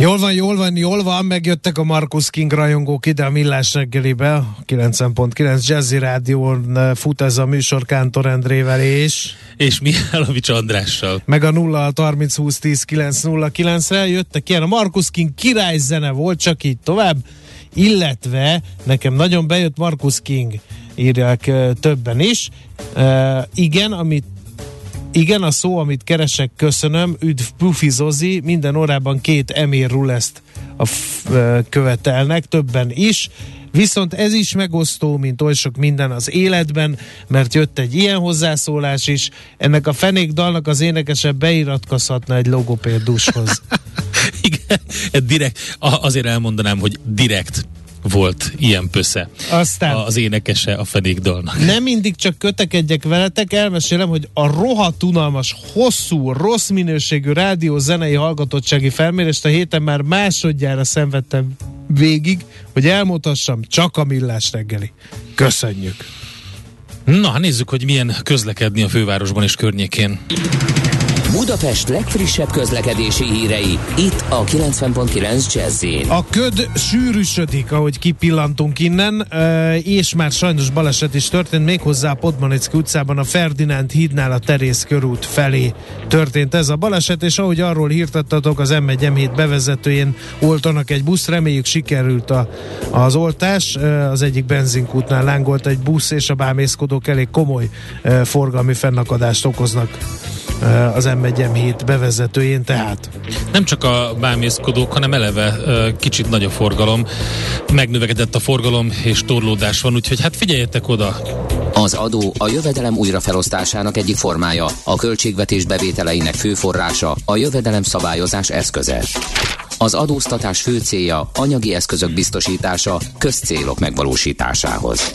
Jól van, jól van, jól van, megjöttek a Markus King rajongók ide a Millás reggelibe, 90.9 Jazzy Rádión fut ez a műsor Kántor Endrével és... És Mihálovics Andrással. Meg a 0 30 20 10 9 0 9 re jöttek ilyen, a Markus King királyzene volt, csak így tovább, illetve nekem nagyon bejött Markus King, írják többen is. Uh, igen, amit igen, a szó, amit keresek, köszönöm. Üdv Pufi Zozi, minden órában két Emir Ruleszt a f- követelnek, többen is. Viszont ez is megosztó, mint oly sok minden az életben, mert jött egy ilyen hozzászólás is. Ennek a fenék dalnak az énekese beiratkozhatna egy logopédushoz. Igen, direkt, azért elmondanám, hogy direkt volt ilyen pösze. Aztán az énekese a fenékdalnak. Nem mindig csak kötekedjek veletek, elmesélem, hogy a rohadt unalmas, hosszú, rossz minőségű rádió zenei hallgatottsági felmérést a héten már másodjára szenvedtem végig, hogy elmutassam csak a millás reggeli. Köszönjük! Na, nézzük, hogy milyen közlekedni a fővárosban és környékén. Budapest legfrissebb közlekedési hírei, itt a 90.9 jazz A köd sűrűsödik, ahogy kipillantunk innen, és már sajnos baleset is történt, méghozzá a Podmanicki utcában a Ferdinánd hídnál a Terész körút felé történt ez a baleset, és ahogy arról hírtattatok, az M1 M7 bevezetőjén oltanak egy busz, reméljük sikerült a, az oltás, az egyik benzinkútnál lángolt egy busz, és a bámészkodók elég komoly forgalmi fennakadást okoznak az M1 bevezetőjén tehát. Nem csak a bámészkodók, hanem eleve kicsit nagy a forgalom, megnövekedett a forgalom és torlódás van, úgyhogy hát figyeljetek oda! Az adó a jövedelem újrafelosztásának egyik formája, a költségvetés bevételeinek fő forrása, a jövedelem szabályozás eszköze. Az adóztatás fő célja anyagi eszközök biztosítása közcélok megvalósításához.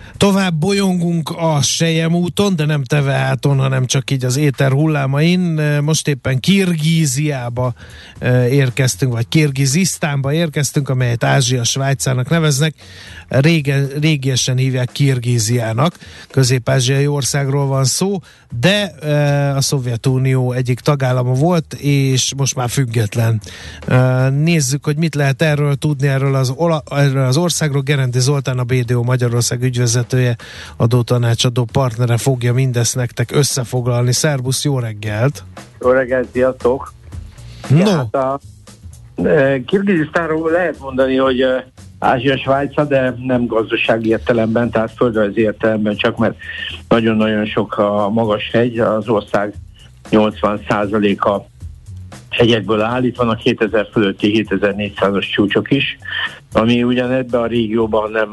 Tovább bolyongunk a Sejem úton, de nem Teveáton, hanem csak így az éter hullámain. Most éppen Kirgíziába érkeztünk, vagy Kirgizisztánba érkeztünk, amelyet Ázsia Svájcának neveznek. Régen, régiesen hívják Kirgíziának. Közép-ázsiai országról van szó, de a Szovjetunió egyik tagállama volt, és most már független. Nézzük, hogy mit lehet erről tudni, erről az, erről az országról. Gerendi Zoltán, a BDO Magyarország ügyvezető vezetője, adótanácsadó partnere fogja mindezt nektek összefoglalni. Szerbusz, jó reggelt! Jó reggelt, sziasztok! No. Hát a e, Kirgizisztánról lehet mondani, hogy e, Ázsia Svájca, de nem gazdasági értelemben, tehát földrajzi értelemben, csak mert nagyon-nagyon sok a magas hegy, az ország 80%-a hegyekből áll, itt vannak 2000 fölötti 7400-as csúcsok is, ami ugyan ebben a régióban nem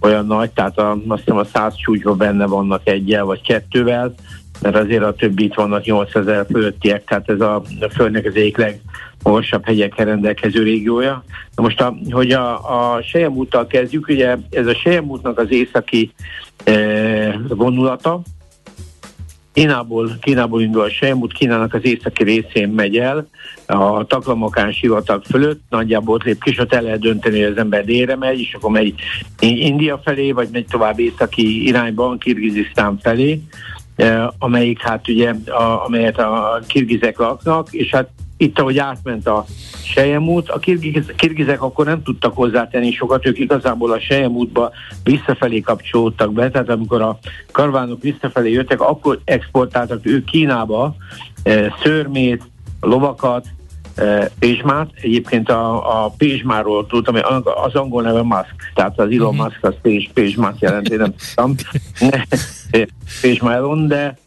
olyan nagy, tehát a, azt hiszem a száz csúcsban benne vannak egyel vagy kettővel, mert azért a többi itt vannak 8000 fölöttiek, tehát ez a, Földnek az egyik legmagasabb hegyekkel rendelkező régiója. Na most, a, hogy a, a Sejemúttal kezdjük, ugye ez a Sejemútnak az északi e, vonulata, Kínából, Kínából indul a Sejmút, Kínának az északi részén megy el, a Taklamakán sivatag fölött, nagyjából ott lép kis, ott el lehet dönteni, hogy az ember délre megy, és akkor megy India felé, vagy megy tovább északi irányban, Kirgizisztán felé, amelyik hát ugye, a, amelyet a kirgizek laknak, és hát itt, ahogy átment a Sejemút, a kirgiz, kirgizek akkor nem tudtak hozzátenni sokat, ők igazából a Sejemútba visszafelé kapcsolódtak be, tehát amikor a karvánok visszafelé jöttek, akkor exportáltak ők Kínába szörmét, lovakat, Pézsmát. Egyébként a, a Pézsmáról tudtam, az angol neve Musk, tehát az Elon uh-huh. Musk az Pézs, Pézsmát jelenti, nem tudtam. Pézsmáron, de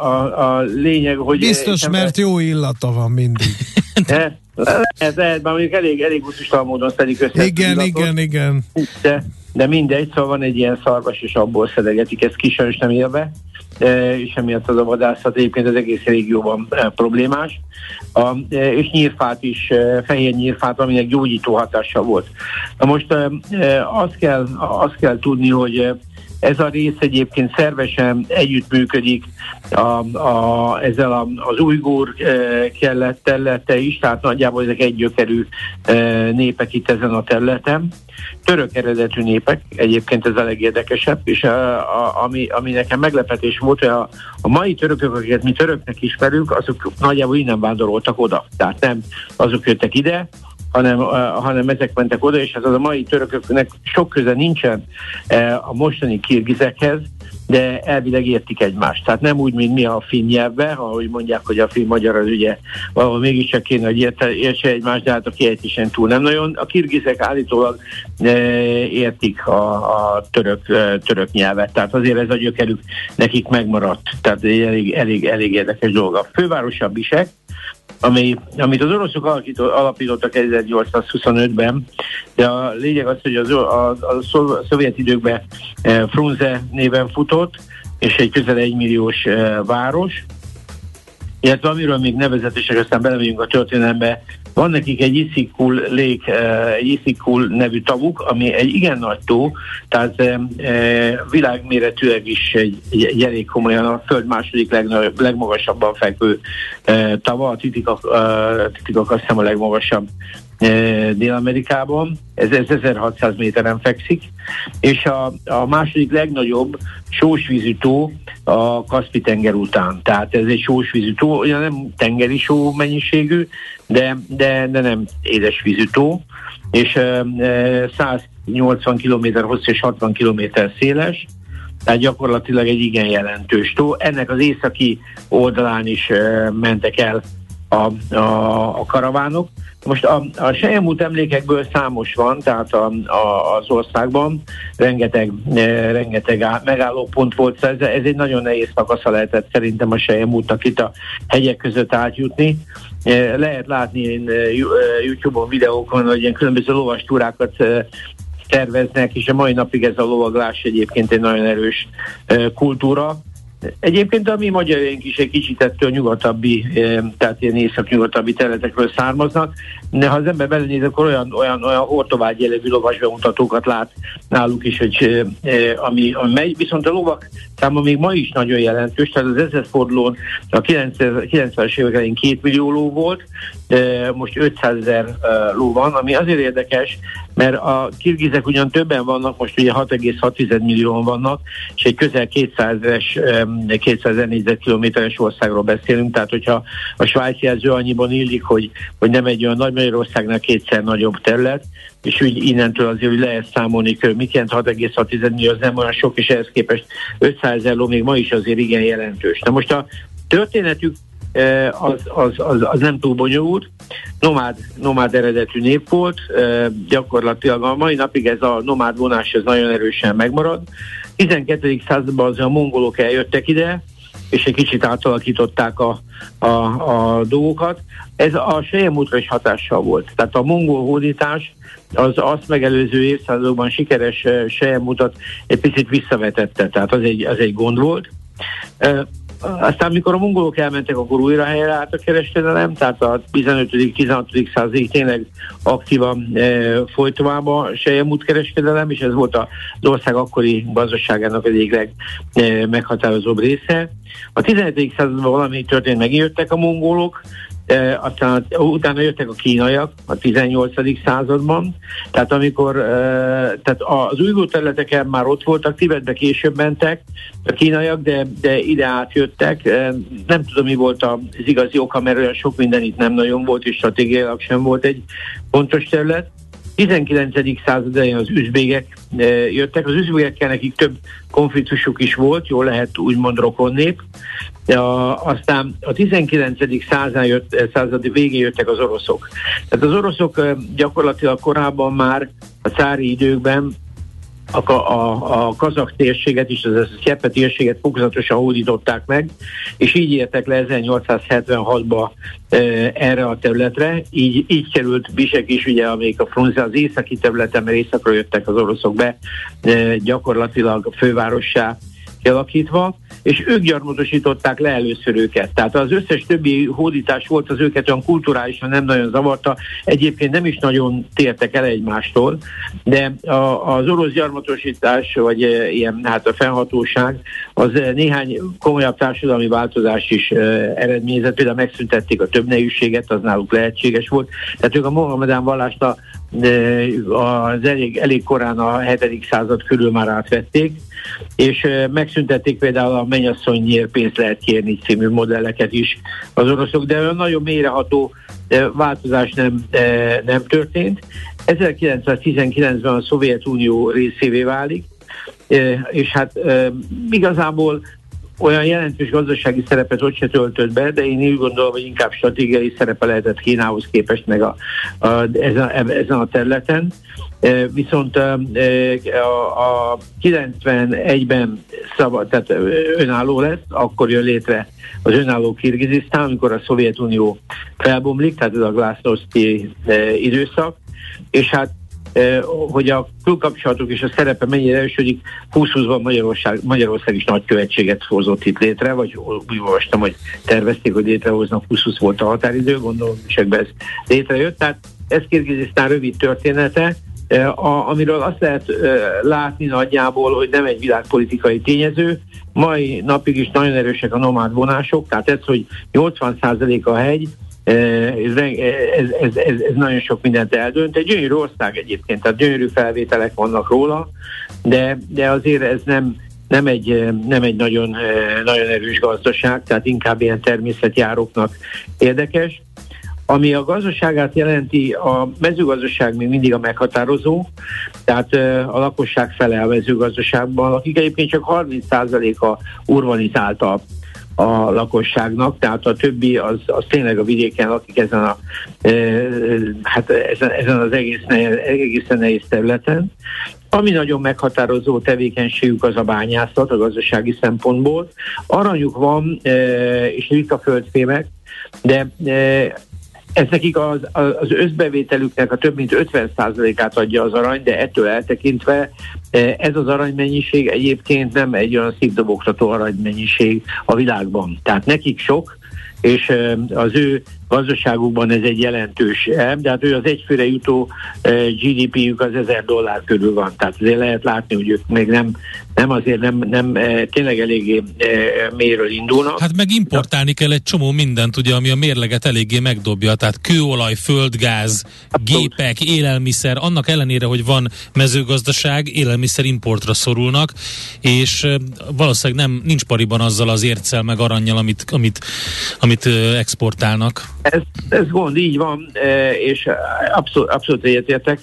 a, a lényeg, hogy... Biztos, mert jó illata van mindig. De, lehet, lehet, már mondjuk elég, elég gusztustalan módon szedik össze. Igen, igen, igen. De, de mindegy, szóval van egy ilyen szarvas, és abból szedegetik, ez ki nem élve és emiatt az a vadászat egyébként az egész régióban problémás. A, és nyírfát is, fehér nyírfát, aminek gyógyító hatása volt. Na most azt kell, azt kell tudni, hogy ez a rész egyébként szervesen együttműködik a, a, ezzel a, az ujgur e, kellett területe is, tehát nagyjából ezek egy gyökerű e, népek itt ezen a területen. Török eredetű népek, egyébként ez a legérdekesebb, és a, a, ami, ami nekem meglepetés volt, hogy a, a mai törökök, akiket mi töröknek ismerünk, azok nagyjából innen vándoroltak oda. Tehát nem azok jöttek ide, hanem, hanem ezek mentek oda, és ez az a mai törököknek sok köze nincsen a mostani kirgizekhez, de elvileg értik egymást. Tehát nem úgy, mint mi a finn nyelvben, ahogy mondják, hogy a finn magyar az ugye valahol mégiscsak kéne, hogy értse egymást, de hát a kiejtésen túl nem nagyon. A kirgizek állítólag értik a, a török, e, török nyelvet, tehát azért ez a gyökerük nekik megmaradt. Tehát elég, elég, elég érdekes dolog. A fővárosabb Bisek, ami, amit az oroszok alapítottak 1825-ben, de a lényeg az, hogy az, a, a szovjet időkben e, Frunze néven futott, és egy közel egymilliós e, város, illetve amiről még nevezetesek, aztán belemegyünk a történelembe, van nekik egy Iszikul lék, eh, egy Iszikul nevű tavuk, ami egy igen nagy tó, tehát eh, eh, világméretűleg is egy, egy, egy elég komolyan a föld második legnagyobb, legmagasabban fekvő tava, a Titikak, Titikak azt hiszem a legmagasabb Dél-Amerikában, ez, ez 1600 méteren fekszik, és a, a második legnagyobb sósvízű tó a Kaspi tenger után. Tehát ez egy sósvízű tó, olyan nem tengeri só mennyiségű, de, de, de nem édesvízű tó, és e, 180 km hosszú és 60 km széles, tehát gyakorlatilag egy igen jelentős tó. Ennek az északi oldalán is mentek el a, a, a karavánok. Most a, a Sejemút emlékekből számos van, tehát a, a, az országban rengeteg, e, rengeteg megállópont volt, ez, ez egy nagyon nehéz szakasza lehetett szerintem a Sejemútnak itt a hegyek között átjutni. E, lehet látni én e, e, YouTube-on videókon, hogy ilyen különböző lovastúrákat terveznek, és a mai napig ez a lovaglás egyébként egy nagyon erős kultúra. Egyébként a mi magyarjaink is egy kicsit ettől nyugatabbi, eh, tehát ilyen észak-nyugatabbi területekről származnak, de ha az ember belenéz, akkor olyan, olyan, olyan ortovágy jellegű lovas bemutatókat lát náluk is, hogy, ami, ami megy. Viszont a lovak száma még ma is nagyon jelentős, tehát az ezer fordulón a 90-es évek elején 2 millió ló volt, most 500 ezer ló van, ami azért érdekes, mert a kirgizek ugyan többen vannak, most ugye 6,6 millióan vannak, és egy közel 200-es 200 négyzetkilométeres országról beszélünk, tehát hogyha a svájci jelző annyiban illik, hogy, hogy nem egy olyan nagy Magyarországnál kétszer nagyobb terület, és úgy innentől azért hogy lehet számolni, hogy mit jelent 6,6 millió, az nem olyan sok, és ehhez képest 500 ezer ló még ma is azért igen jelentős. Na most a történetük az, az, az, az nem túl bonyolult. Nomád, nomád eredetű nép volt, gyakorlatilag a mai napig ez a nomád vonás ez nagyon erősen megmarad. 12. században az a mongolok eljöttek ide, és egy kicsit átalakították a, a, a dolgokat. Ez a sejemútra is hatással volt. Tehát a mongol hódítás az azt megelőző évszázadokban sikeres sejemutat egy picit visszavetette, tehát az egy, az egy gond volt. Aztán, mikor a mongolok elmentek, akkor újra helyreállt a kereskedelem, tehát a 15.-16. századig tényleg aktívan e, folyt tovább a sejemút kereskedelem, és ez volt az ország akkori gazdaságának egyik legmeghatározóbb e, része. A 17. században valami történt, megjöttek a mongolok, E, aztán utána jöttek a kínaiak a 18. században, tehát amikor e, tehát az újgó területeken már ott voltak, Tibetbe később mentek a kínaiak, de, de ide átjöttek. E, nem tudom, mi volt az igazi oka, mert olyan sok minden itt nem nagyon volt, és stratégiailag sem volt egy pontos terület. 19. század elején az üzbégek jöttek. Az üzbégekkel nekik több konfliktusuk is volt, jól lehet úgymond rokon nép, A, aztán a 19. század, jött, század végén jöttek az oroszok. Tehát az oroszok gyakorlatilag korábban már a cári időkben a, a, a kazak térséget is, az a Szjepe térséget fokozatosan hódították meg, és így értek le 1876-ba e, erre a területre. Így, így került Bisek is, ugye, amelyik a Frunze az északi területen, mert északra jöttek az oroszok be, e, gyakorlatilag a fővárossá kialakítva, és ők gyarmatosították le először őket. Tehát az összes többi hódítás volt, az őket olyan kulturálisan nem nagyon zavarta, egyébként nem is nagyon tértek el egymástól, de a, az orosz gyarmatosítás, vagy e, ilyen, hát a fennhatóság, az néhány komolyabb társadalmi változás is e, eredményezett, például megszüntették a többnejűséget, az náluk lehetséges volt. Tehát ők a Mohamedán vallást a, e, az elég, elég korán a 7. század körül már átvették, és megszüntették például a mennyasszonynyért pénzt lehet kérni című modelleket is az oroszok, de olyan nagyon mélyreható változás nem, nem történt. 1919-ben a Szovjetunió részévé válik, és hát igazából olyan jelentős gazdasági szerepet ott se töltött be, de én úgy gondolom, hogy inkább stratégiai szerepe lehetett Kínához képest meg a, a, ezen, ezen a területen. E, viszont e, a, a 91-ben szabad, tehát önálló lesz, akkor jön létre az önálló Kirgizisztán, amikor a Szovjetunió felbomlik, tehát ez a glasnosti e, időszak, és hát hogy a külkapcsolatok és a szerepe mennyire erősödik, 2020-ban Magyarország, Magyarország is nagy követséget hozott itt létre, vagy úgy olvastam, hogy tervezték, hogy létrehoznak, 20 volt a határidő, gondolom, és ez létrejött. Tehát ez Kirgizisztán rövid története, a, amiről azt lehet látni nagyjából, hogy nem egy világpolitikai tényező. Mai napig is nagyon erősek a nomád vonások, tehát ez, hogy 80% a hegy, ez, ez, ez, ez, ez nagyon sok mindent eldönt. Egy gyönyörű ország egyébként, tehát gyönyörű felvételek vannak róla, de, de azért ez nem, nem egy, nem egy nagyon, nagyon erős gazdaság, tehát inkább ilyen természetjáróknak érdekes. Ami a gazdaságát jelenti, a mezőgazdaság még mindig a meghatározó, tehát a lakosság fele a mezőgazdaságban, akik egyébként csak 30%-a urbanizálta a lakosságnak, tehát a többi az, az tényleg a vidéken lakik ezen, a, e, hát ezen, ezen az egész egészen nehéz területen. Ami nagyon meghatározó tevékenységük az a bányászat a gazdasági szempontból. Aranyuk van, e, és ritka földfémek, de e, ez nekik az, az összbevételüknek a több mint 50%-át adja az arany, de ettől eltekintve e, ez az aranymennyiség egyébként nem egy olyan szívdobogtató aranymennyiség a világban. Tehát nekik sok, és e, az ő gazdaságukban ez egy jelentős de hát ő az egyfőre jutó GDP-jük az 1000 dollár körül van. Tehát azért lehet látni, hogy ők még nem, nem azért nem, nem tényleg eléggé méről indulnak. Hát meg importálni kell egy csomó mindent, ugye, ami a mérleget eléggé megdobja. Tehát kőolaj, földgáz, Abszolút. gépek, élelmiszer, annak ellenére, hogy van mezőgazdaság, élelmiszer importra szorulnak, és valószínűleg nem, nincs pariban azzal az ércel meg aranyjal, amit, amit, amit exportálnak. Ez, ez gond, így van, és abszolút, abszolút egyetértek.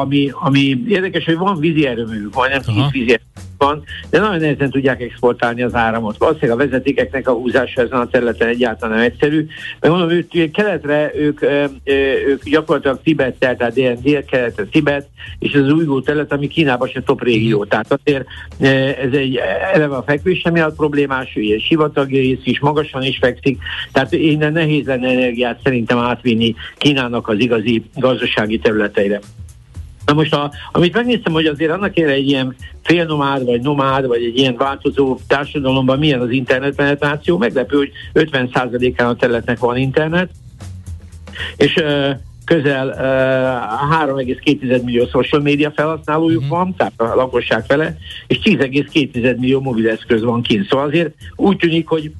Ami, ami érdekes, hogy van vízi erőmű, majdnem két vízi erőmű van, de nagyon nehezen tudják exportálni az áramot. Valószínűleg a vezetékeknek a húzása ezen a területen egyáltalán nem egyszerű. Mert mondom, ők keletre, ők, ők gyakorlatilag Tibettel, tehát dél, dél-keletre Tibet, és az újgó terület, ami Kínában se top régió. Mhm. Tehát azért ez egy eleve a fekvés miatt problémás, ugye sivatagi rész is magasan is fekszik, tehát innen nehéz lenne energiát szerintem átvinni Kínának az igazi gazdasági területeire. Na most, a, amit megnéztem, hogy azért annak ére egy ilyen félnomád, vagy nomád, vagy egy ilyen változó társadalomban milyen az internet penetráció, meglepő, hogy 50%-án a területnek van internet, és uh, közel uh, 3,2 millió social média felhasználójuk uh-huh. van, tehát a lakosság fele, és 10,2 millió mobileszköz van kint. Szóval azért úgy tűnik, hogy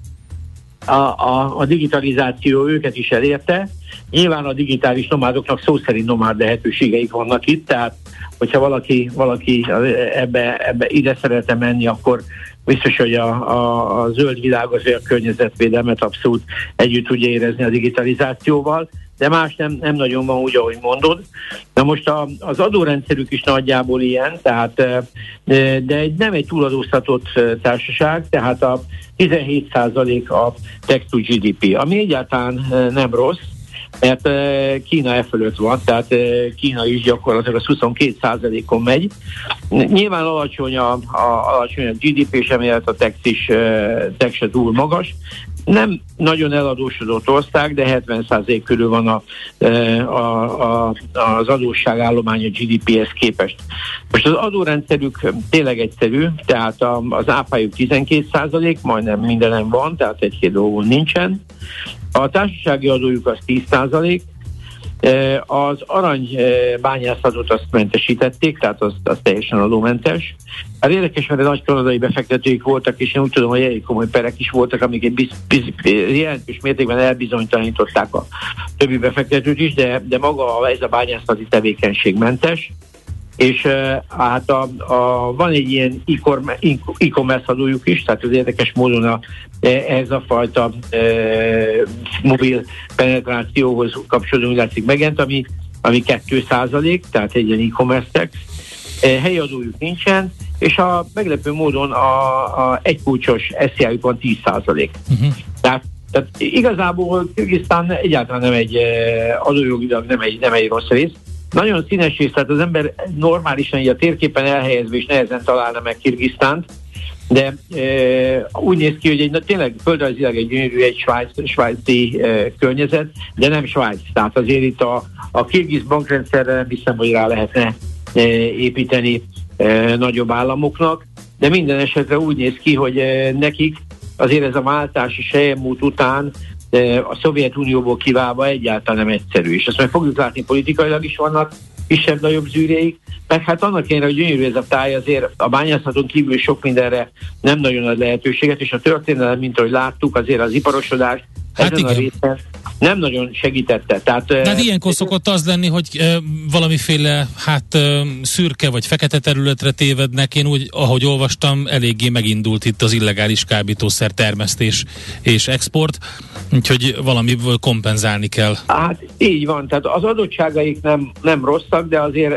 a, a, a digitalizáció őket is elérte. Nyilván a digitális nomádoknak szó szerint nomád lehetőségeik vannak itt, tehát hogyha valaki, valaki ebbe, ebbe ide szeretne menni, akkor biztos, hogy a, a, a zöld világ azért a környezetvédelmet abszolút együtt tudja érezni a digitalizációval, de más nem, nem nagyon van úgy, ahogy mondod. Na most a, az adórendszerük is nagyjából ilyen, tehát, de egy, nem egy túladóztatott társaság, tehát a 17% a tax to GDP, ami egyáltalán nem rossz, mert Kína e fölött van, tehát Kína is gyakorlatilag az 22%-on megy. Nyilván alacsony a, a, alacsony a GDP, és emiatt a tax is tax se túl magas, nem nagyon eladósodott ország, de 70% körül van a, a, a, az adósságállomány a GDP-hez képest. Most az adórendszerük tényleg egyszerű, tehát az áfájuk 12%, majdnem mindenem van, tehát egy-két dolgon nincsen. A társasági adójuk az 10%, az arany bányászatot azt mentesítették, tehát az, az teljesen adómentes. Hát érdekes, mert nagy kanadai befektetőik voltak, és én úgy tudom, hogy elég komoly perek is voltak, amik egy biz, biz, jelentős mértékben elbizonytalanították a többi befektetőt is, de, de maga ez a bányászati tevékenység mentes és hát a, a, van egy ilyen e-commerce adójuk is, tehát az érdekes módon a, ez a fajta e, mobil penetrációhoz kapcsolódó látszik megent, ami, ami 2% tehát egy ilyen e-commerce tax. E, helyi adójuk nincsen, és a meglepő módon a, a egykulcsos SZIA-juk van 10 Uh-huh. Mhm. Tehát tehát igazából Kirgisztán egyáltalán nem egy adójogilag nem egy, nem egy rossz rész, nagyon színes és tehát az ember normálisan így a térképen elhelyezve is nehezen találna meg Kirgisztánt, de e, úgy néz ki, hogy egy, tényleg földrajzilag egy gyönyörű, egy svájc, svájci e, környezet, de nem Svájc. Tehát azért itt a, a kirgiz bankrendszerre nem hiszem, hogy rá lehetne e, építeni e, nagyobb államoknak, de minden esetre úgy néz ki, hogy e, nekik azért ez a váltási sejemút után a Szovjetunióból kiválva egyáltalán nem egyszerű. És ezt meg fogjuk látni politikailag is vannak kisebb-nagyobb zűréig, meg hát annak kéne, hogy gyönyörű ez a táj, azért a bányászaton kívül sok mindenre nem nagyon ad lehetőséget, és a történelem, mint ahogy láttuk, azért az iparosodás hát ezen igen. a részen nem nagyon segítette. Tehát, De hát ilyenkor szokott az lenni, hogy valamiféle hát szürke vagy fekete területre tévednek. Én úgy, ahogy olvastam, eléggé megindult itt az illegális kábítószer termesztés és export, úgyhogy valamiből kompenzálni kell. Hát így van, tehát az adottságaik nem, nem rosszak, de azért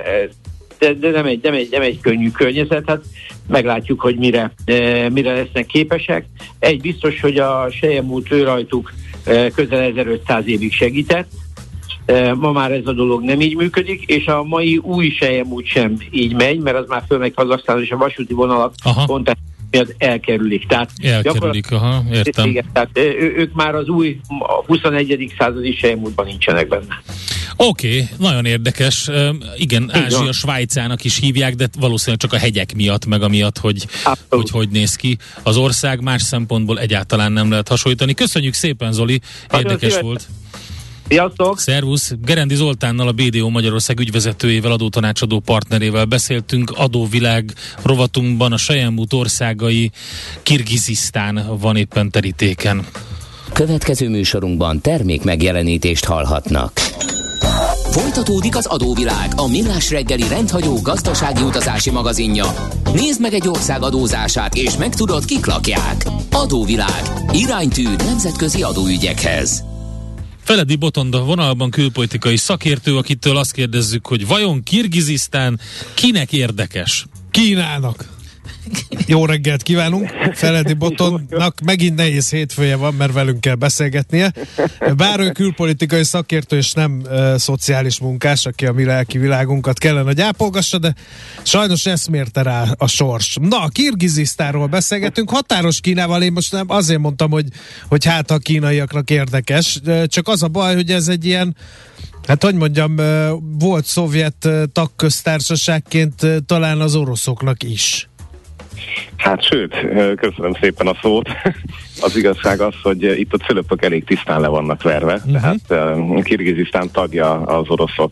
de, de nem, egy, nem, egy, nem egy könnyű környezet, hát meglátjuk, hogy mire, e, mire lesznek képesek. Egy biztos, hogy a sejemút ő rajtuk közel 1500 évig segített, e, Ma már ez a dolog nem így működik, és a mai új sejemút sem így megy, mert az már fölmegy Kazaksztán, és a vasúti vonalak pont miatt elkerülik. Tehát elkerülik, aha, értem. Igen, tehát ő, ők már az új a 21. századi sejemútban nincsenek benne. Oké, okay, nagyon érdekes. Igen, Igen, Ázsia Svájcának is hívják, de valószínűleg csak a hegyek miatt, meg amiatt, hogy hogy, hogy néz ki. Az ország más szempontból egyáltalán nem lehet hasonlítani. Köszönjük szépen, Zoli, érdekes volt. Sziasztok! Szervusz! Gerendi Zoltánnal, a BDO Magyarország ügyvezetőjével, adótanácsadó partnerével beszéltünk adóvilág rovatunkban a Sejemút országai Kirgizisztán van éppen terítéken. Következő műsorunkban termék megjelenítést hallhatnak. Folytatódik az adóvilág, a millás reggeli rendhagyó gazdasági utazási magazinja. Nézd meg egy ország adózását, és megtudod, kik lakják. Adóvilág. Iránytű nemzetközi adóügyekhez. Feledi Botonda vonalban külpolitikai szakértő, akitől azt kérdezzük, hogy vajon Kirgizisztán kinek érdekes? Kínának. Jó reggelt kívánunk! Feledi Botonnak megint nehéz hétfője van, mert velünk kell beszélgetnie. Bár ő külpolitikai szakértő és nem uh, szociális munkás, aki a mi lelki világunkat kellene, hogy ápolgassa, de sajnos ezt mérte rá a sors. Na, Kirgizisztáról beszélgetünk, határos Kínával, én most nem azért mondtam, hogy, hogy hát a kínaiaknak érdekes, csak az a baj, hogy ez egy ilyen Hát, hogy mondjam, volt szovjet tagköztársaságként talán az oroszoknak is. Hát sőt, köszönöm szépen a szót. Az igazság az, hogy itt a cölöpök elég tisztán le vannak verve, uh-huh. tehát Kirgizisztán tagja az oroszok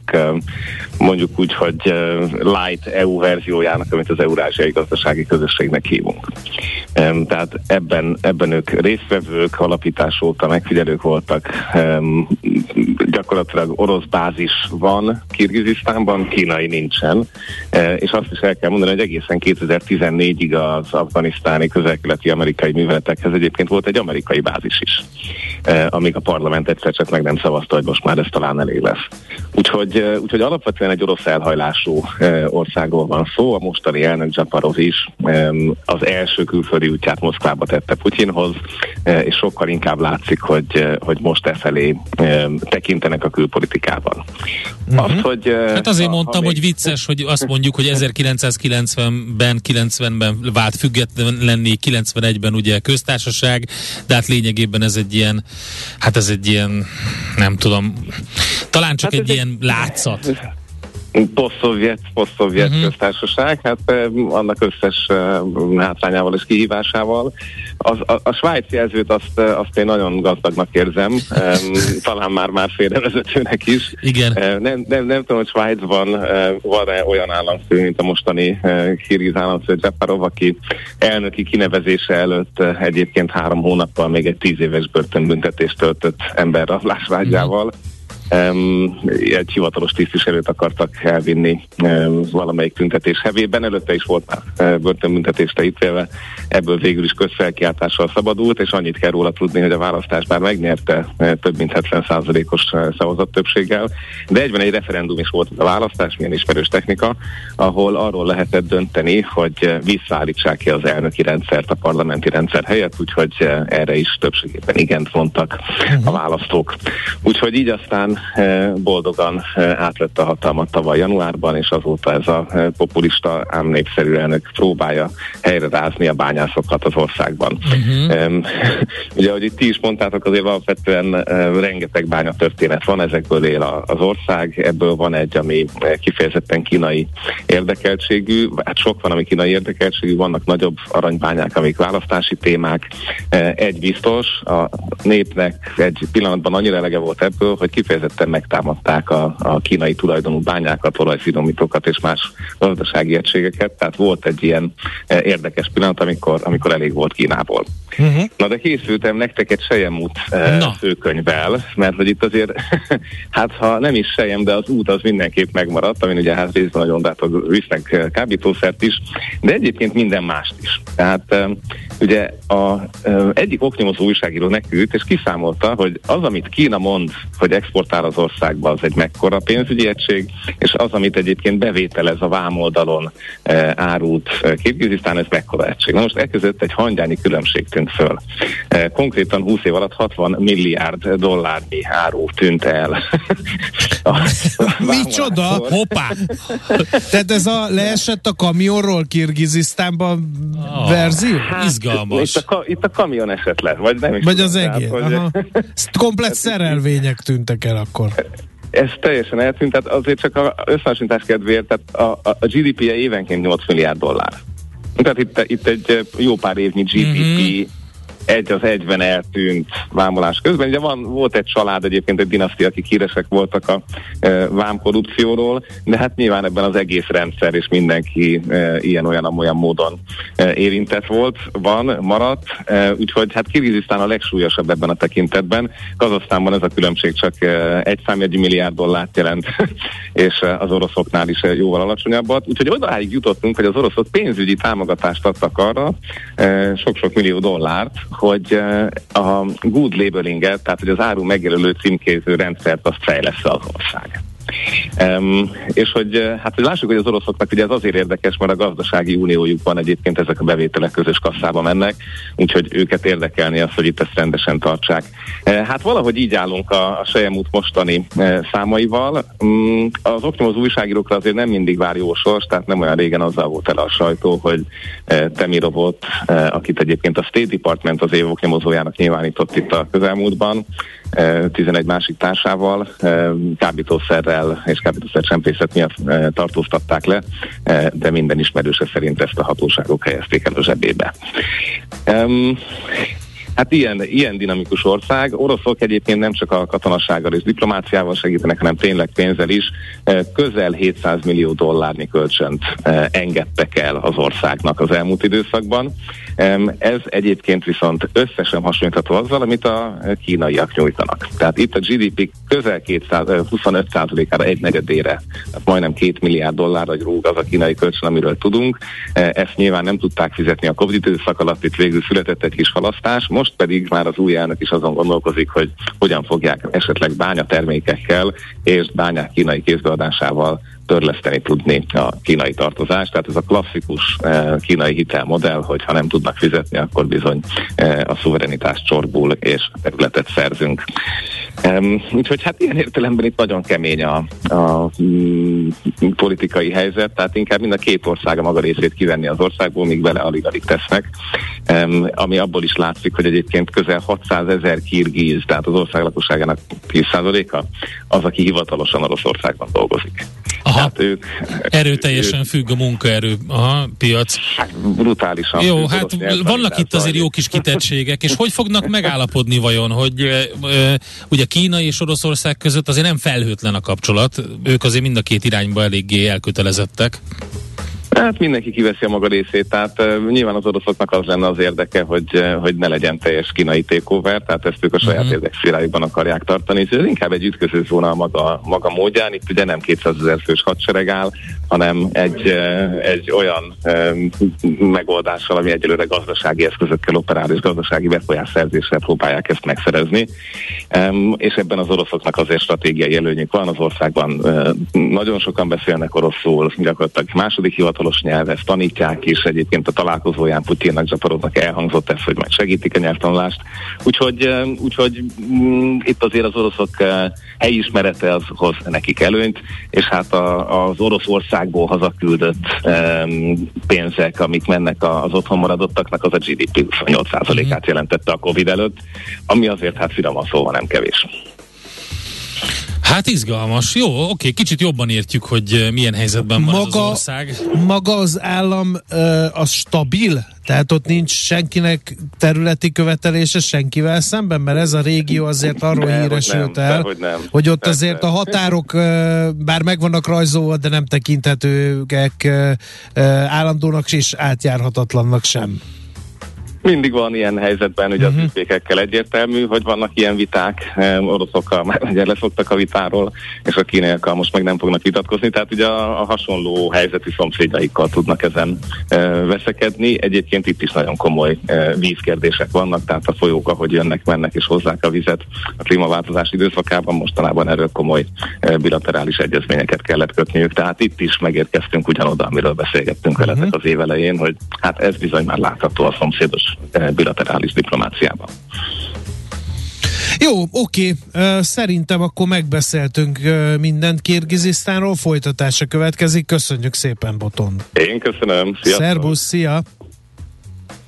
mondjuk úgy, hogy light EU verziójának, amit az Eurázsiai Gazdasági Közösségnek hívunk. Tehát ebben, ebben ők résztvevők, alapítás óta megfigyelők voltak. Gyakorlatilag orosz bázis van Kirgizisztánban, kínai nincsen, és azt is el kell mondani, hogy egészen 2014-ig az afganisztáni közelkeleti amerikai műveletekhez egyébként volt egy amerikai bázis is. amíg a parlament egyszer csak meg nem szavazta, hogy most már ez talán elég lesz. Úgyhogy, úgyhogy alapvetően egy orosz elhajlású országról van szó. A mostani elnök Zsaparov is az első külföldi útját Moszkvába tette Putyinhoz, és sokkal inkább látszik, hogy, hogy most e felé tekintenek a külpolitikában. Uh-huh. Azt, hogy, hát azért a, mondtam, hogy vicces, hogy azt mondjuk, hogy 1990-ben, 90-ben vált független lenni, 91-ben ugye köztársaság, de hát lényegében ez egy ilyen, hát ez egy ilyen, nem tudom, talán csak hát egy ilyen egy... látszat. Posztszovjet, posztszovjet uh-huh. köztársaság, hát annak összes hátrányával és kihívásával. Az, a, a svájci jelzőt azt, azt én nagyon gazdagnak érzem, talán már már félrevezetőnek is. Igen. Nem, nem, nem tudom, hogy Svájcban van-e olyan államfő, mint a mostani Kirgiz államfő Zseparov, aki elnöki kinevezése előtt egyébként három hónappal még egy tíz éves börtönbüntetést töltött emberrablásvágyával. Uh-huh um, egy hivatalos tisztviselőt akartak elvinni um, valamelyik tüntetés hevében. Előtte is volt már uh, börtönbüntetésre ítélve, ebből végül is közfelkiáltással szabadult, és annyit kell róla tudni, hogy a választás már megnyerte uh, több mint 70%-os uh, szavazat többséggel, de egyben egy referendum is volt a választás, milyen ismerős technika, ahol arról lehetett dönteni, hogy visszaállítsák ki az elnöki rendszert a parlamenti rendszer helyett, úgyhogy erre is többségében igent mondtak a mhm. választók. Úgyhogy így aztán Eh, boldogan eh, átvett a hatalmat tavaly januárban, és azóta ez a eh, populista, ám népszerű elnök próbálja helyre rázni a bányászokat az országban. Uh-huh. Ugye, ahogy itt ti is mondtátok, azért alapvetően rengeteg bánya történet van, ezekből él az ország, ebből van egy, ami kifejezetten kínai érdekeltségű, hát sok van, ami kínai érdekeltségű, vannak nagyobb aranybányák, amik választási témák. Egy biztos, a népnek egy pillanatban annyira elege volt ebből, hogy kifejezetten kifejezetten megtámadták a, a kínai tulajdonú bányákat, olajfinomítókat és más gazdasági egységeket, tehát volt egy ilyen eh, érdekes pillanat, amikor, amikor elég volt Kínából. Uh-huh. Na de készültem nektek egy Sejemút uh, főkönyvvel, mert hogy itt azért, hát ha nem is Sejem, de az út az mindenképp megmaradt, amin ugye hát részben nagyon dátok visznek eh, kábítószert is, de egyébként minden mást is. Tehát uh, ugye a egyik oknyomozó újságíró nekült, és kiszámolta, hogy az, amit Kína mond, hogy exportál az országba, az egy mekkora pénzügyi egység, és az, amit egyébként bevételez a vámoldalon uh, árult uh, Kirgizisztán, ez mekkora egység. Na most e között egy hangyányi különbség tűnt föl. Uh, konkrétan 20 év alatt 60 milliárd dollárnyi áru tűnt el. Micsoda? Hoppá! Tehát ez a leesett a kamionról Kirgizisztánban oh, verzió? Hát, Izgalmas. Itt a, itt a kamion esett le, vagy nem is Vagy az egész. Tehát, hogy... Komplet szerelvények tűntek el akkor. Ez teljesen eltűnt, tehát azért csak a összehasonlítás kedvéért, tehát a, a, a GDP-je évenként 8 milliárd dollár. Tehát itt, itt egy jó pár évnyi GDP mm-hmm egy az egyben eltűnt vámolás közben. Ugye van, volt egy család egyébként, egy dinasztia, akik híresek voltak a e, vámkorrupcióról, de hát nyilván ebben az egész rendszer és mindenki e, ilyen-olyan-olyan módon e, érintett volt, van, maradt, e, úgyhogy hát Kirgizisztán a legsúlyosabb ebben a tekintetben. Kazasztánban ez a különbség csak e, egy számjegyű milliárd dollárt jelent, és e, az oroszoknál is e, jóval alacsonyabbat. Úgyhogy odaáig jutottunk, hogy az oroszok pénzügyi támogatást adtak arra, e, sok-sok millió dollárt, hogy eh, a good labelinget, tehát hogy az áru megjelölő címkéző rendszert azt fejlesz az ország. Um, és hogy eh, hát hogy lássuk, hogy az oroszoknak ugye ez azért érdekes, mert a gazdasági uniójuk van egyébként ezek a bevételek közös kasszába mennek, úgyhogy őket érdekelni az, hogy itt ezt rendesen tartsák. Uh, hát valahogy így állunk a, a Sejemút mostani uh, számaival. Um, az oknyomozó újságírókra azért nem mindig vár jó sors, tehát nem olyan régen azzal volt el a sajtó, hogy uh, Temirovot, uh, akit egyébként a State Department az év oknyomozójának nyilvánított itt a közelmúltban, 11 másik társával kábítószerrel és kábítószer csempészet miatt tartóztatták le, de minden ismerőse szerint ezt a hatóságok helyezték el a zsebébe. Hát ilyen, ilyen dinamikus ország. Oroszok egyébként nem csak a katonassággal és diplomáciával segítenek, hanem tényleg pénzzel is. Közel 700 millió dollárnyi kölcsönt engedtek el az országnak az elmúlt időszakban. Ez egyébként viszont összesen hasonlítható azzal, amit a kínaiak nyújtanak. Tehát itt a GDP közel 200, 25%-ára, egy negyedére, tehát majdnem 2 milliárd dollárra rúg az a kínai kölcsön, amiről tudunk. Ezt nyilván nem tudták fizetni a Covid időszak alatt, itt végül született egy kis halasztás most pedig már az új elnök is azon gondolkozik, hogy hogyan fogják esetleg bányatermékekkel és bányák kínai kézbeadásával törleszteni tudni a kínai tartozást. Tehát ez a klasszikus eh, kínai hitelmodell, hogy ha nem tudnak fizetni, akkor bizony eh, a szuverenitás csorbul és területet szerzünk. Úgyhogy hát ilyen értelemben itt nagyon kemény a, a mm, politikai helyzet, tehát inkább mind a két ország a maga részét kivenni az országból, míg bele alig-alig tesznek, ami abból is látszik, hogy egyébként közel 600 ezer kirgíz, tehát az ország lakosságának 10%-a, az, aki hivatalosan Oroszországban dolgozik. Aha. Tehát ők, Erőteljesen ők, függ a munkaerő aha, piac. Hát, brutálisan. Jó, hát vannak itt azért jó kis kitettségek, és hogy fognak megállapodni vajon, hogy ugye Kína és Oroszország között azért nem felhőtlen a kapcsolat, ők azért mind a két irányba eléggé elkötelezettek. Hát mindenki kiveszi a maga részét, tehát uh, nyilván az oroszoknak az lenne az érdeke, hogy, uh, hogy ne legyen teljes kínai takeover, tehát ezt ők a saját uh-huh. érdekszférájukban akarják tartani, és ez inkább egy ütköző zóna a maga, maga módján, itt ugye nem 200 ezer fős hadsereg áll, hanem egy, uh, egy olyan uh, megoldással, ami egyelőre gazdasági eszközökkel operál, és gazdasági befolyásszerzéssel próbálják ezt megszerezni. Um, és ebben az oroszoknak azért stratégiai előnyük van, az országban uh, nagyon sokan beszélnek oroszul, gyakorlatilag második hivatalos hivatalos nyelv, ezt tanítják is, egyébként a találkozóján Putyinnak, Zsaparodnak elhangzott ez, hogy majd segítik a nyelvtanulást. Úgyhogy, úgyhogy mm, itt azért az oroszok helyismerete az hoz nekik előnyt, és hát a, az Oroszországból hazaküldött um, pénzek, amik mennek az otthon maradottaknak, az a GDP 28%-át jelentette a Covid előtt, ami azért hát finoman szóval nem kevés. Hát izgalmas. Jó, oké, kicsit jobban értjük, hogy eh, milyen helyzetben van maga, az ország. Maga az állam az stabil? Tehát ott nincs senkinek területi követelése senkivel szemben, mert ez a régió azért arról de, híresült nem, el, hogy, nem. hogy ott Persze. azért a határok bár meg vannak rajzolva, de nem tekinthetőek állandónak és átjárhatatlannak sem. Mindig van ilyen helyzetben, ugye uh-huh. az ügyvékekkel egyértelmű, hogy vannak ilyen viták, oroszokkal már ugye leszoktak a vitáról, és a kínaiakkal most meg nem fognak vitatkozni, tehát ugye a, a hasonló helyzetű szomszédjaikkal tudnak ezen e, veszekedni. Egyébként itt is nagyon komoly e, vízkérdések vannak, tehát a folyók, ahogy jönnek, mennek és hozzák a vizet a klímaváltozás időszakában, mostanában erről komoly e, bilaterális egyezményeket kellett kötniük, tehát itt is megérkeztünk ugyanoda, amiről beszélgettünk uh-huh. veletek az évelején, hogy hát ez bizony már látható a szomszédos bilaterális diplomáciában. Jó, oké. Szerintem akkor megbeszéltünk mindent Kirgizisztánról, folytatása következik. Köszönjük szépen, Boton. Én köszönöm. Sziasztok. Szerbusz, szia.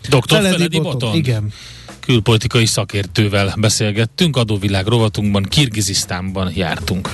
Dr. Feledi, Feledi Boton. Boton. Igen. Külpolitikai szakértővel beszélgettünk, adóvilág rovatunkban, Kirgizisztánban jártunk.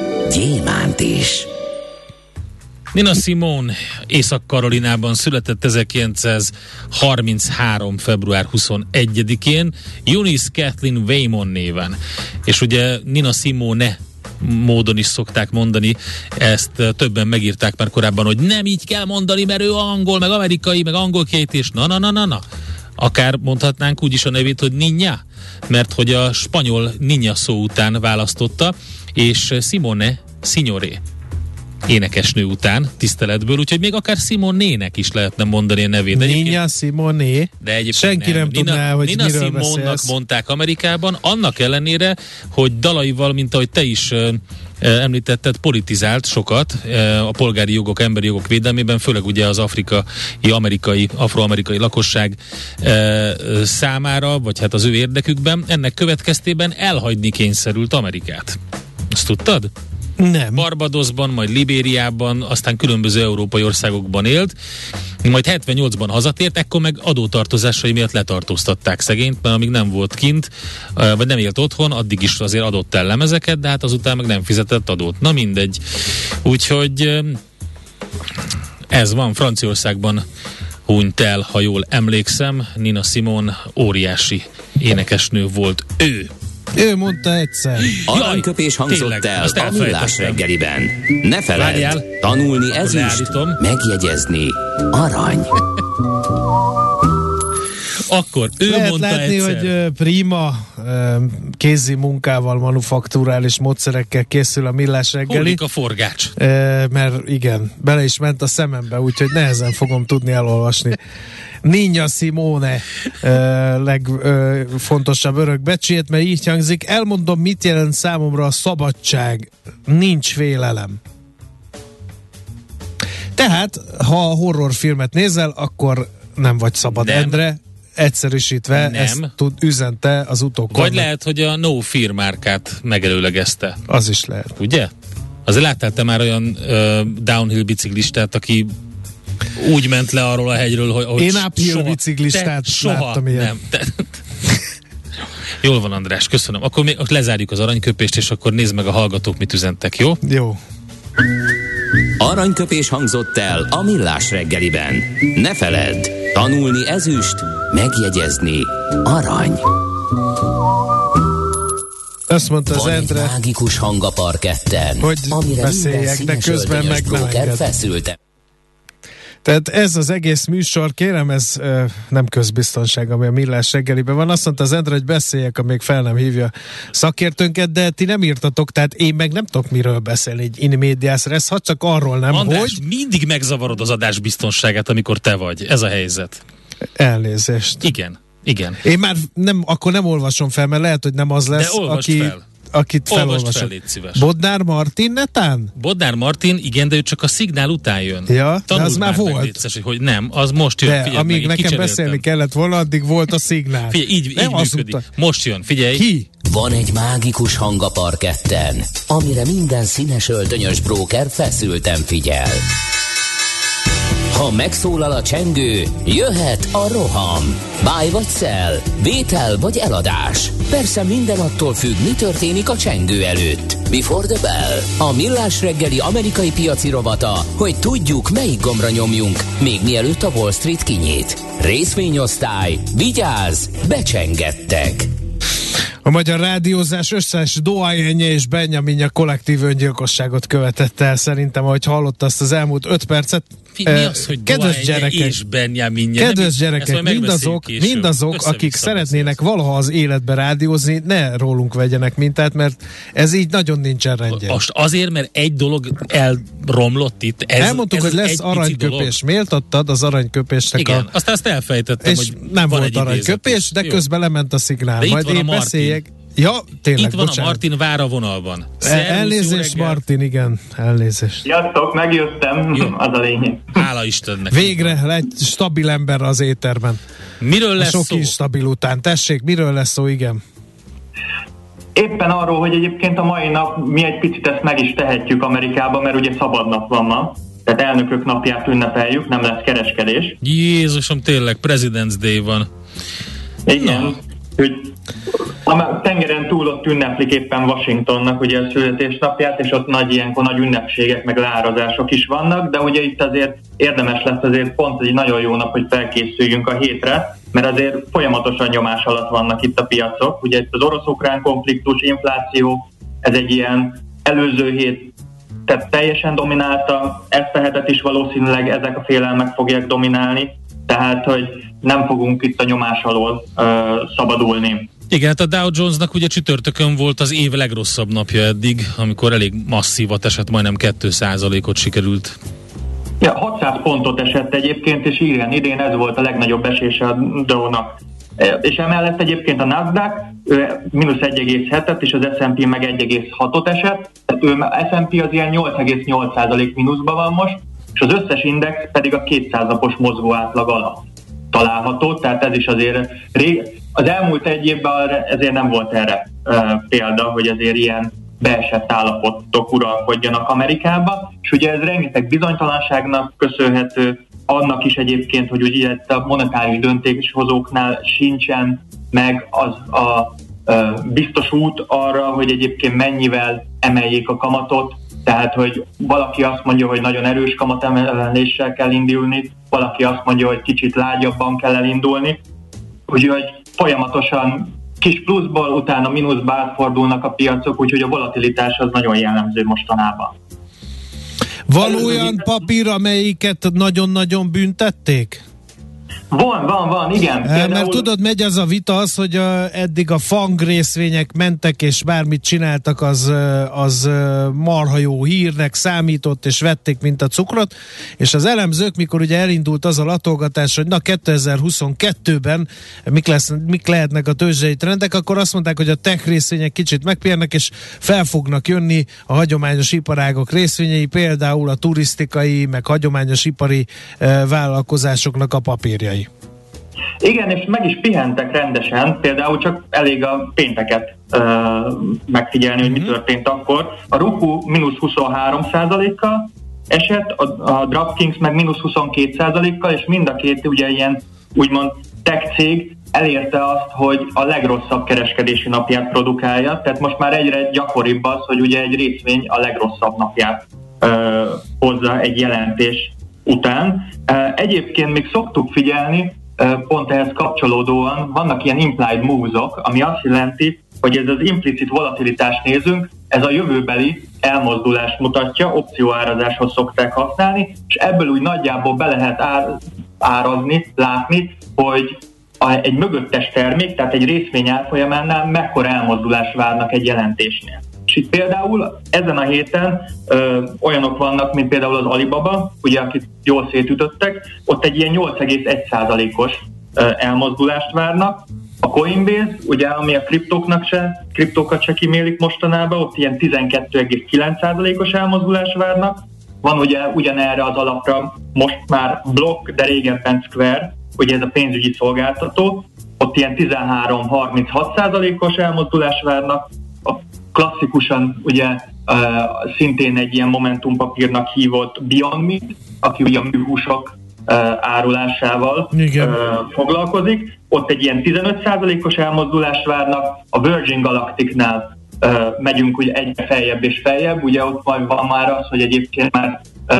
gyémánt is. Nina Simone Észak-Karolinában született 1933. február 21-én Eunice Kathleen Waymon néven. És ugye Nina Simone módon is szokták mondani, ezt többen megírták már korábban, hogy nem így kell mondani, mert ő angol, meg amerikai, meg angol két, és na, na, na, na, na. Akár mondhatnánk úgy is a nevét, hogy Ninja, mert hogy a spanyol Ninja szó után választotta, és Simone Signoré énekesnő után, tiszteletből, úgyhogy még akár Simonének is lehetne mondani a nevét. De Nina Simoné. De egyébként Senki nem, nem tudná, hogy Nina miről Simonnak mondták Amerikában, annak ellenére, hogy dalaival, mint ahogy te is említetted, politizált sokat a polgári jogok, emberi jogok védelmében, főleg ugye az afrikai, amerikai, afroamerikai lakosság számára, vagy hát az ő érdekükben. Ennek következtében elhagyni kényszerült Amerikát. Ezt tudtad? Nem. Barbadosban, majd Libériában, aztán különböző európai országokban élt. Majd 78-ban hazatért, ekkor meg adótartozásai miatt letartóztatták szegényt, mert amíg nem volt kint, vagy nem élt otthon, addig is azért adott el lemezeket, de hát azután meg nem fizetett adót. Na mindegy. Úgyhogy ez van Franciaországban hunyt el, ha jól emlékszem. Nina Simon óriási énekesnő volt ő. Ő mondta egyszer. Aranyköpés hangzott tényleg, el a millás reggeliben. Ne feledd, Várjál. tanulni ezüst, megjegyezni arany. Akkor ő Lehet mondta látni, egyszer. hogy prima kézi munkával, manufakturális módszerekkel készül a millás reggeli. Hullik a forgács. Mert igen, bele is ment a szemembe, úgyhogy nehezen fogom tudni elolvasni. Ninja Simone legfontosabb örökbecsét, mert így hangzik, elmondom, mit jelent számomra a szabadság. Nincs félelem. Tehát, ha a horrorfilmet nézel, akkor nem vagy szabad, Nem. Endre. Egyszerűsítve, Nem. ezt tud, üzente az utókor. Vagy lehet, hogy a No Fear márkát megelőlegezte. Az is lehet. Ugye? Azért láttál te már olyan ö, downhill biciklistát, aki úgy ment le arról a hegyről, hogy, hogy Én uphill soha- biciklistát te soha láttam ilyet. nem. Te, Jól van, András, köszönöm. Akkor még lezárjuk az aranyköpést, és akkor nézd meg a hallgatók, mit üzentek, jó? Jó. Aranyköpés hangzott el a millás reggeliben. Ne feledd, tanulni ezüst, megjegyezni arany. Azt mondta az Endre, mágikus hang a parketten, Hogy amire beszéljek, de közben meg nem feszülte. Tehát ez az egész műsor, kérem, ez ö, nem közbiztonság, ami a millás reggeliben van. Azt mondta az Endre, hogy beszéljek, amíg fel nem hívja szakértőnket, de ti nem írtatok, tehát én meg nem tudok miről beszélni egy in medias res, ha csak arról nem, András, hogy mindig megzavarod az adás biztonságát, amikor te vagy. Ez a helyzet. elnézést. Igen, igen. Én már nem, akkor nem olvasom fel, mert lehet, hogy nem az lesz, olvasd aki, fel. Akit felolvasok. fel, légy szíves. Bodnár Martin netán? Bodnár Martin, igen, de ő csak a szignál után jön. Ja, de Tanuld az már volt. létszes, hogy, hogy nem, az most jön. De figyeld amíg meg, nekem beszélni kellett volna, addig volt a szignál. Figyelj, így, Nem így működik. azóta. Most jön, figyelj. Ki? Van egy mágikus hang a parketten, amire minden színes öltönyös bróker feszülten figyel. Ha megszólal a csengő, jöhet a roham. Báj vagy szel, vétel vagy eladás. Persze minden attól függ, mi történik a csengő előtt. Before the bell. A millás reggeli amerikai piaci rovata, hogy tudjuk, melyik gombra nyomjunk, még mielőtt a Wall Street kinyit. Részvényosztály, vigyáz, becsengettek. A magyar rádiózás összes doajenje és Benjaminja kollektív öngyilkosságot követett el, szerintem, ahogy hallott azt az elmúlt öt percet. Fi, mi az, hogy kedves Dohánye gyerekek, és Benjaminje? kedves gyerekek, mindazok, mindazok akik szeretnének valaha az életbe rádiózni, ne rólunk vegyenek mintát, mert ez így nagyon nincsen rendjén. Most azért, mert egy dolog elromlott itt. Ez, Elmondtuk, ez hogy lesz aranyköpés. Méltattad az aranyköpésnek Igen, a... aztán azt elfejtettem, És hogy nem volt aranyköpés, de közben lement a szignál. Majd én beszéljek. Ja, tényleg, Itt van bocsánat. a Martin vár a vonalban. E- Szervusz, Elnézést. Martin, igen, elnézést. Sziasztok, megjöttem, Jó. az a lényeg. Hála Istennek. Végre egy stabil ember az éterben. Miről A lesz sok szó? instabil után. Tessék, miről lesz szó, igen? Éppen arról, hogy egyébként a mai nap mi egy picit ezt meg is tehetjük Amerikában, mert ugye szabad nap van ma, tehát elnökök napját ünnepeljük, nem lesz kereskedés. Jézusom, tényleg, President's Day van. Igen, Na. hogy a tengeren túl ott ünneplik éppen Washingtonnak ugye a születésnapját, és ott nagy ilyenkor nagy ünnepségek, meg leárazások is vannak, de ugye itt azért érdemes lesz azért pont egy nagyon jó nap, hogy felkészüljünk a hétre, mert azért folyamatosan nyomás alatt vannak itt a piacok. Ugye itt az orosz-ukrán konfliktus, infláció, ez egy ilyen előző hét tehát teljesen dominálta, ezt a hetet is valószínűleg ezek a félelmek fogják dominálni, tehát hogy nem fogunk itt a nyomás alól ö, szabadulni. Igen, hát a Dow Jonesnak ugye csütörtökön volt az év legrosszabb napja eddig, amikor elég masszívat esett, majdnem 2%-ot sikerült. Ja, 600 pontot esett egyébként, és igen, idén ez volt a legnagyobb esése a Dow-nak. E, És emellett egyébként a Nasdaq mínusz 1,7-et, és az S&P meg 1,6-ot esett. Tehát ő S&P az ilyen 8,8% mínuszban van most, és az összes index pedig a 200 napos mozgó átlag alatt található, tehát ez is azért rég, az elmúlt egy évben ezért nem volt erre példa, hogy azért ilyen beesett állapotok uralkodjanak Amerikába, és ugye ez rengeteg bizonytalanságnak köszönhető, annak is egyébként, hogy ugye a monetáris döntéshozóknál sincsen meg az a biztos út arra, hogy egyébként mennyivel emeljék a kamatot, tehát hogy valaki azt mondja, hogy nagyon erős kamatemeléssel kell indulni, valaki azt mondja, hogy kicsit lágyabban kell elindulni. Úgyhogy folyamatosan kis pluszból, utána mínuszba átfordulnak a piacok, úgyhogy a volatilitás az nagyon jellemző mostanában. Van olyan papír, amelyiket nagyon-nagyon büntették? Van, van, van, igen. Például... Mert tudod, megy az a vita az, hogy a, eddig a fang részvények mentek, és bármit csináltak, az, az marha jó hírnek számított, és vették, mint a cukrot, és az elemzők, mikor ugye elindult az a latolgatás, hogy na 2022-ben mik, lesz, mik lehetnek a tőzsdei trendek, akkor azt mondták, hogy a tech részvények kicsit megpérnek, és fel fognak jönni a hagyományos iparágok részvényei, például a turisztikai, meg hagyományos ipari vállalkozásoknak a papírjai. Igen, és meg is pihentek rendesen, például csak elég a pénteket uh, megfigyelni, hogy mi mhm. történt akkor. A Roku mínusz 23 kal esett, a, a DraftKings meg mínusz 22 kal és mind a két ugye ilyen úgymond tech cég elérte azt, hogy a legrosszabb kereskedési napját produkálja, tehát most már egyre gyakoribb az, hogy ugye egy részvény a legrosszabb napját uh, hozza egy jelentés után. Egyébként még szoktuk figyelni, pont ehhez kapcsolódóan vannak ilyen implied moves-ok, ami azt jelenti, hogy ez az implicit volatilitást nézünk, ez a jövőbeli elmozdulást mutatja, opcióárazáshoz szokták használni, és ebből úgy nagyjából be lehet ár, árazni, látni, hogy a, egy mögöttes termék, tehát egy részvény árfolyamánál mekkora elmozdulás várnak egy jelentésnél. És itt például ezen a héten ö, olyanok vannak, mint például az Alibaba, ugye akit jól szétütöttek, ott egy ilyen 8,1%-os ö, elmozdulást várnak. A Coinbase, ugye, ami a kriptóknak se, kriptókat se kimélik mostanában, ott ilyen 12,9%-os elmozdulást várnak. Van ugye ugyanerre az alapra most már Block, de régebben Square, ugye ez a pénzügyi szolgáltató, ott ilyen 13-36%-os elmozdulást várnak, klasszikusan ugye uh, szintén egy ilyen Momentum papírnak hívott Beyond Meat, aki ugye a műhúsok uh, árulásával Igen. Uh, foglalkozik. Ott egy ilyen 15%-os elmozdulást várnak, a Virgin Galacticnál uh, megyünk ugye egyre feljebb és feljebb, ugye ott van már az, hogy egyébként már uh,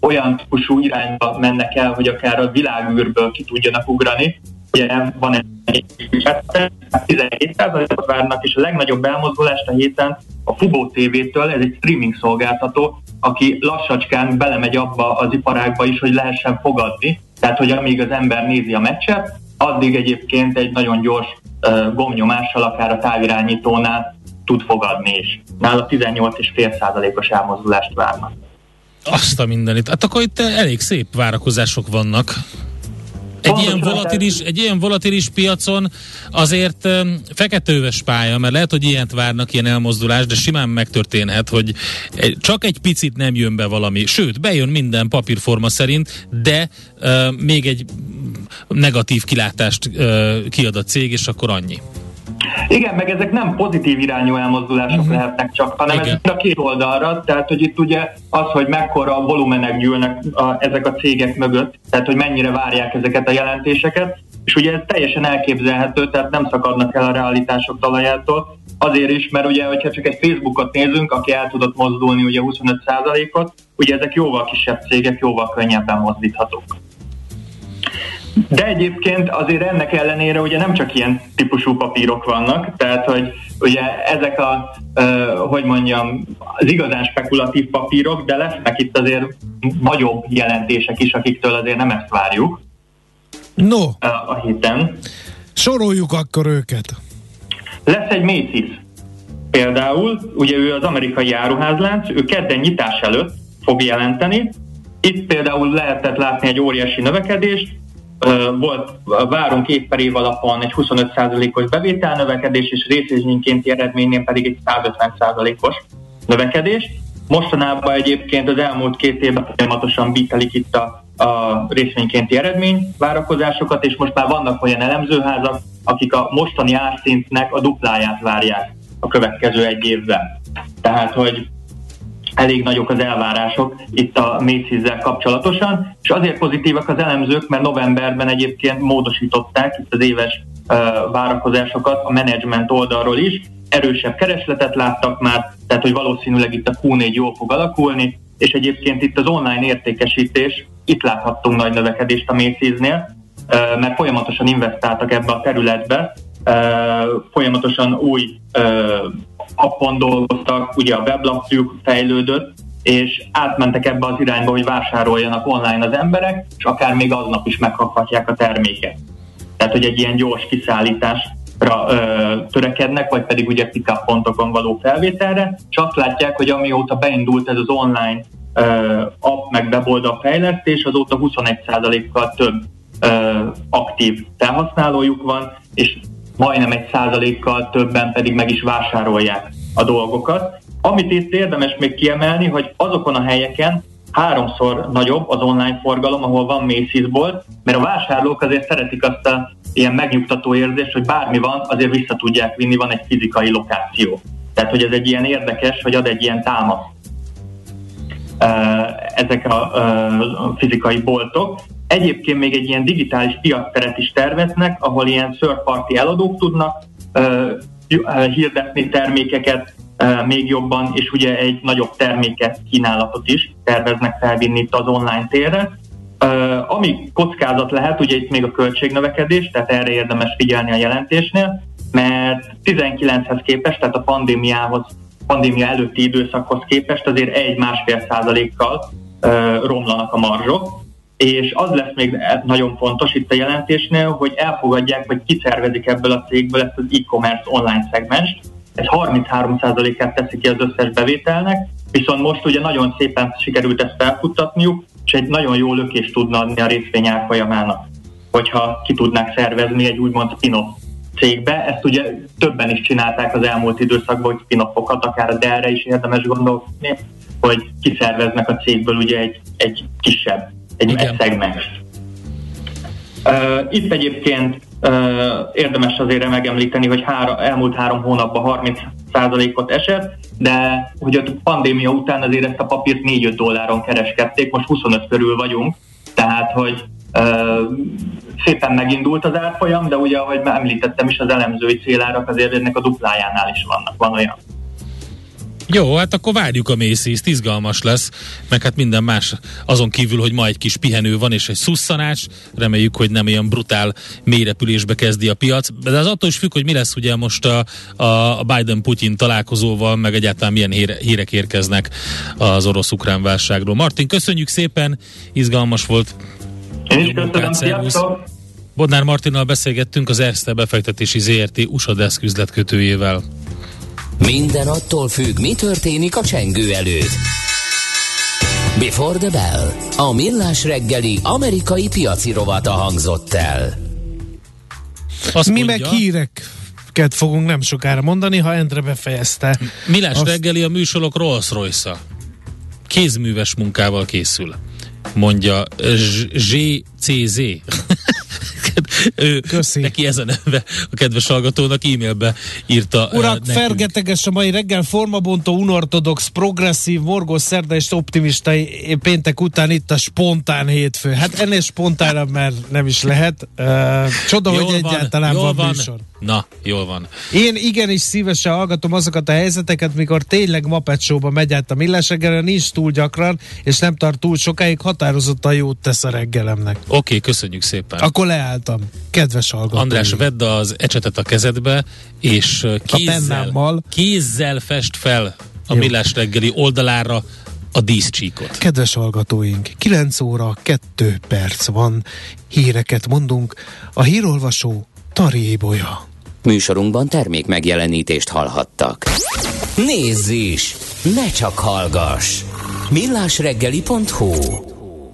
olyan típusú irányba mennek el, hogy akár a világűrből ki tudjanak ugrani, ugye van egy 17%-ot várnak, és a legnagyobb elmozdulást a héten a Fubo TV-től, ez egy streaming szolgáltató, aki lassacskán belemegy abba az iparágba is, hogy lehessen fogadni, tehát hogy amíg az ember nézi a meccset, addig egyébként egy nagyon gyors uh, gomnyomással, akár a távirányítónál tud fogadni is. Nála 18,5%-os elmozdulást várnak. Azt a mindenit. Hát akkor itt elég szép várakozások vannak. Egy ilyen, volatilis, egy ilyen volatilis piacon azért feketőves pálya, mert lehet, hogy ilyet várnak, ilyen elmozdulás, de simán megtörténhet, hogy csak egy picit nem jön be valami. Sőt, bejön minden papírforma szerint, de uh, még egy negatív kilátást uh, kiad a cég, és akkor annyi. Igen, meg ezek nem pozitív irányú elmozdulások uh-huh. lehetnek csak, hanem Igen. ez a két oldalra, tehát hogy itt ugye az, hogy mekkora volumenek gyűlnek a, ezek a cégek mögött, tehát hogy mennyire várják ezeket a jelentéseket, és ugye ez teljesen elképzelhető, tehát nem szakadnak el a realitások talajától, azért is, mert ugye, hogyha csak egy Facebookot nézünk, aki el tudott mozdulni ugye 25%-ot, ugye ezek jóval kisebb cégek, jóval könnyebben mozdíthatók. De egyébként azért ennek ellenére ugye nem csak ilyen típusú papírok vannak, tehát hogy ugye ezek a, hogy mondjam, az igazán spekulatív papírok, de lesznek itt azért nagyobb jelentések is, akiktől azért nem ezt várjuk. No. A héten. Soroljuk akkor őket. Lesz egy Macy's. Például, ugye ő az amerikai áruházlánc, ő kedden nyitás előtt fog jelenteni. Itt például lehetett látni egy óriási növekedést, volt, várunk év per év alapon egy 25%-os bevételnövekedés, és részvénykénti eredménynél pedig egy 150%-os növekedés. Mostanában egyébként az elmúlt két évben folyamatosan bítelik itt a, a részvénykénti eredmény várakozásokat, és most már vannak olyan elemzőházak, akik a mostani árszintnek a dupláját várják a következő egy évben. Tehát, hogy elég nagyok az elvárások itt a macy's kapcsolatosan, és azért pozitívak az elemzők, mert novemberben egyébként módosították itt az éves uh, várakozásokat a menedzsment oldalról is, erősebb keresletet láttak már, tehát hogy valószínűleg itt a Q4 jól fog alakulni, és egyébként itt az online értékesítés itt láthattunk nagy növekedést a Macy's-nél, mert folyamatosan investáltak ebbe a területbe, folyamatosan új appon dolgoztak, ugye a weblapjuk fejlődött, és átmentek ebbe az irányba, hogy vásároljanak online az emberek, és akár még aznap is megkaphatják a terméket. Tehát, hogy egy ilyen gyors kiszállításra ö, törekednek, vagy pedig ugye pick pontokon való felvételre, és azt látják, hogy amióta beindult ez az online ö, app meg weboldal fejlesztés, azóta 21%-kal több ö, aktív felhasználójuk van, és majdnem egy százalékkal többen pedig meg is vásárolják a dolgokat. Amit itt érdemes még kiemelni, hogy azokon a helyeken háromszor nagyobb az online forgalom, ahol van Macy's bolt, mert a vásárlók azért szeretik azt a ilyen megnyugtató érzést, hogy bármi van, azért vissza tudják vinni, van egy fizikai lokáció. Tehát, hogy ez egy ilyen érdekes, hogy ad egy ilyen támaszt ezek a fizikai boltok. Egyébként még egy ilyen digitális piacteret is terveznek, ahol ilyen third eladók tudnak hirdetni termékeket még jobban, és ugye egy nagyobb terméket kínálatot is terveznek felvinni itt az online térre. Ami kockázat lehet, ugye itt még a költségnövekedés, tehát erre érdemes figyelni a jelentésnél, mert 19-hez képest, tehát a pandémiához, pandémia előtti időszakhoz képest azért egy-másfél százalékkal romlanak a marzsok, és az lesz még nagyon fontos itt a jelentésnél, hogy elfogadják, vagy kiszervezik ebből a cégből ezt az e-commerce online szegmens. Ez 33%-át teszi ki az összes bevételnek, viszont most ugye nagyon szépen sikerült ezt felfuttatniuk, és egy nagyon jó lökést tudna adni a részvény árfolyamának, hogyha ki tudnák szervezni egy úgymond spin cégbe. Ezt ugye többen is csinálták az elmúlt időszakban, hogy spin akár a Dell-re is érdemes gondolni, hogy kiszerveznek a cégből ugye egy, egy kisebb egy, egy szegmens. Uh, itt egyébként uh, érdemes azért megemlíteni, hogy hára, elmúlt három hónapban 30%-ot esett, de hogy a pandémia után azért ezt a papírt 4-5 dolláron kereskedték, most 25 körül vagyunk, tehát hogy uh, szépen megindult az árfolyam, de ugye, ahogy említettem is, az elemzői célárak azért ennek a duplájánál is vannak, van olyan. Jó, hát akkor várjuk a macy's izgalmas lesz, meg hát minden más azon kívül, hogy ma egy kis pihenő van és egy szusszanás, reméljük, hogy nem ilyen brutál mélyrepülésbe kezdi a piac, de az attól is függ, hogy mi lesz ugye most a, a Biden-Putin találkozóval, meg egyáltalán milyen híre, hírek érkeznek az orosz-ukrán válságról. Martin, köszönjük szépen, izgalmas volt. Én is köszönöm, Bodnár Martinnal beszélgettünk az Erste befektetési ZRT USA Desk üzletkötőjével. Minden attól függ, mi történik a csengő előtt. Before the Bell. A millás reggeli amerikai piaci rovata hangzott el. Azt mi mondja, meg híreket fogunk nem sokára mondani, ha Endre befejezte. Millás Azt... reggeli a műsorok Rolls royce Kézműves munkával készül mondja ZCZ. Ő, Köszi. Neki ez a neve a kedves hallgatónak e-mailbe írta. Urak, uh, fergeteges a mai reggel, formabontó, unortodox, progresszív, morgos, szerda és optimista péntek után itt a spontán hétfő. Hát ennél spontánabb mert nem is lehet. Uh, csoda, jól hogy van, egyáltalán van, van műsor. Na, jól van. Én igenis szívesen hallgatom azokat a helyzeteket, mikor tényleg Mapet Show-ba megy át a millás reggelre, nincs túl gyakran, és nem tart túl sokáig, határozottan jót tesz a reggelemnek. Oké, okay, köszönjük szépen. Akkor leálltam. Kedves hallgató. András, vedd az ecsetet a kezedbe, és kézzel, kézzel fest fel a Jó. millás reggeli oldalára a díszcsíkot. Kedves hallgatóink, 9 óra 2 perc van, híreket mondunk, a hírolvasó Tari Ébolya. Műsorunkban termék megjelenítést hallhattak. Nézz is! Ne csak hallgass! millásreggeli.hu